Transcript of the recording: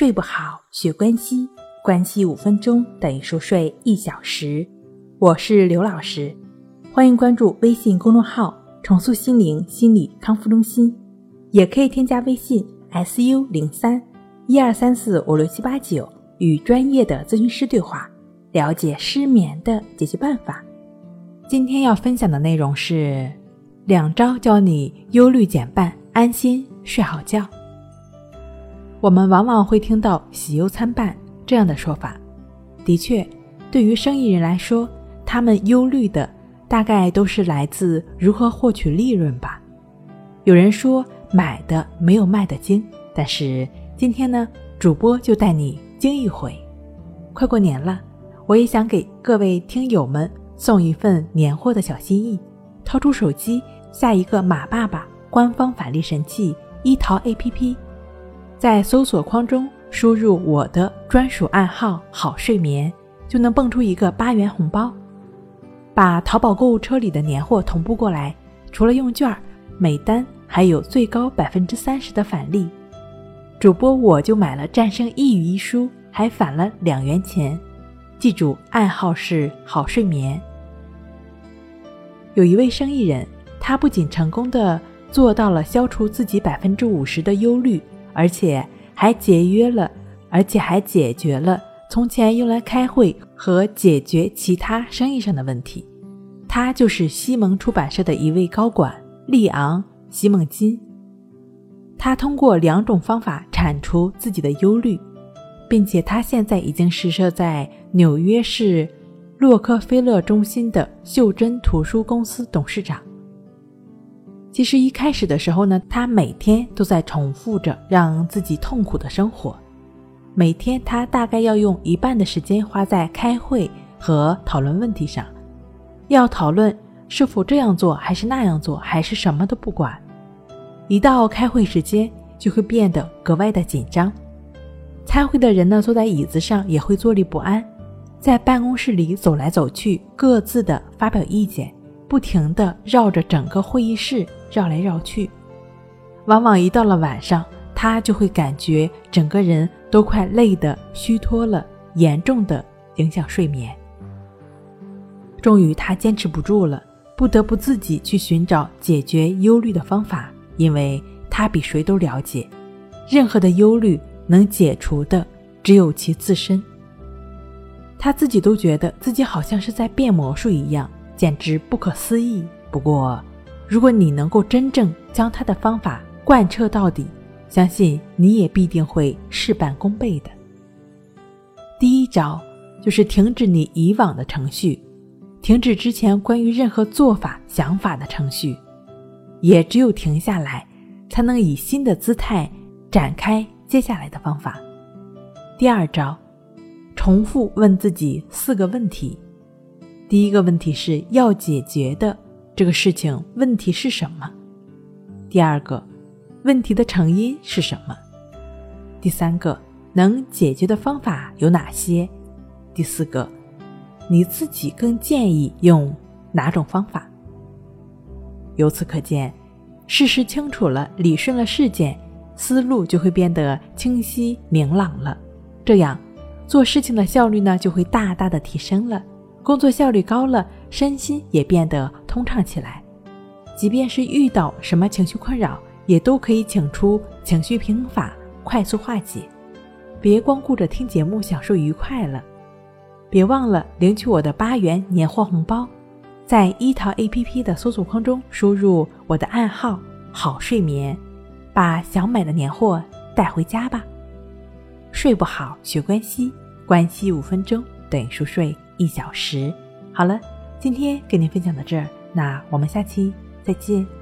睡不好，学关西，关系五分钟等于熟睡一小时。我是刘老师，欢迎关注微信公众号“重塑心灵心理康复中心”，也可以添加微信 “su 零三一二三四五六七八九”与专业的咨询师对话，了解失眠的解决办法。今天要分享的内容是两招教你忧虑减半，安心睡好觉。我们往往会听到“喜忧参半”这样的说法。的确，对于生意人来说，他们忧虑的大概都是来自如何获取利润吧。有人说买的没有卖的精，但是今天呢，主播就带你精一回。快过年了，我也想给各位听友们送一份年货的小心意。掏出手机，下一个马爸爸官方返利神器一淘 APP。在搜索框中输入我的专属暗号“好睡眠”，就能蹦出一个八元红包。把淘宝购物车里的年货同步过来，除了用券，每单还有最高百分之三十的返利。主播我就买了《战胜抑郁》一书，还返了两元钱。记住，暗号是“好睡眠”。有一位生意人，他不仅成功的做到了消除自己百分之五十的忧虑。而且还节约了，而且还解决了从前用来开会和解决其他生意上的问题。他就是西蒙出版社的一位高管利昂·西蒙金。他通过两种方法铲除自己的忧虑，并且他现在已经实设在纽约市洛克菲勒中心的袖珍图书公司董事长。其实一开始的时候呢，他每天都在重复着让自己痛苦的生活。每天他大概要用一半的时间花在开会和讨论问题上，要讨论是否这样做还是那样做，还是什么都不管。一到开会时间，就会变得格外的紧张。参会的人呢，坐在椅子上也会坐立不安，在办公室里走来走去，各自的发表意见。不停的绕着整个会议室绕来绕去，往往一到了晚上，他就会感觉整个人都快累得虚脱了，严重的影响睡眠。终于，他坚持不住了，不得不自己去寻找解决忧虑的方法，因为他比谁都了解，任何的忧虑能解除的只有其自身。他自己都觉得自己好像是在变魔术一样。简直不可思议。不过，如果你能够真正将他的方法贯彻到底，相信你也必定会事半功倍的。第一招就是停止你以往的程序，停止之前关于任何做法、想法的程序。也只有停下来，才能以新的姿态展开接下来的方法。第二招，重复问自己四个问题。第一个问题是要解决的这个事情问题是什么？第二个，问题的成因是什么？第三个，能解决的方法有哪些？第四个，你自己更建议用哪种方法？由此可见，事实清楚了，理顺了事件，思路就会变得清晰明朗了。这样，做事情的效率呢就会大大的提升了。工作效率高了，身心也变得通畅起来。即便是遇到什么情绪困扰，也都可以请出情绪平衡法，快速化解。别光顾着听节目享受愉快了，别忘了领取我的八元年货红包。在一淘 APP 的搜索框中输入我的暗号“好睡眠”，把想买的年货带回家吧。睡不好学关西，关系五分钟等于熟睡。一小时，好了，今天跟您分享到这儿，那我们下期再见。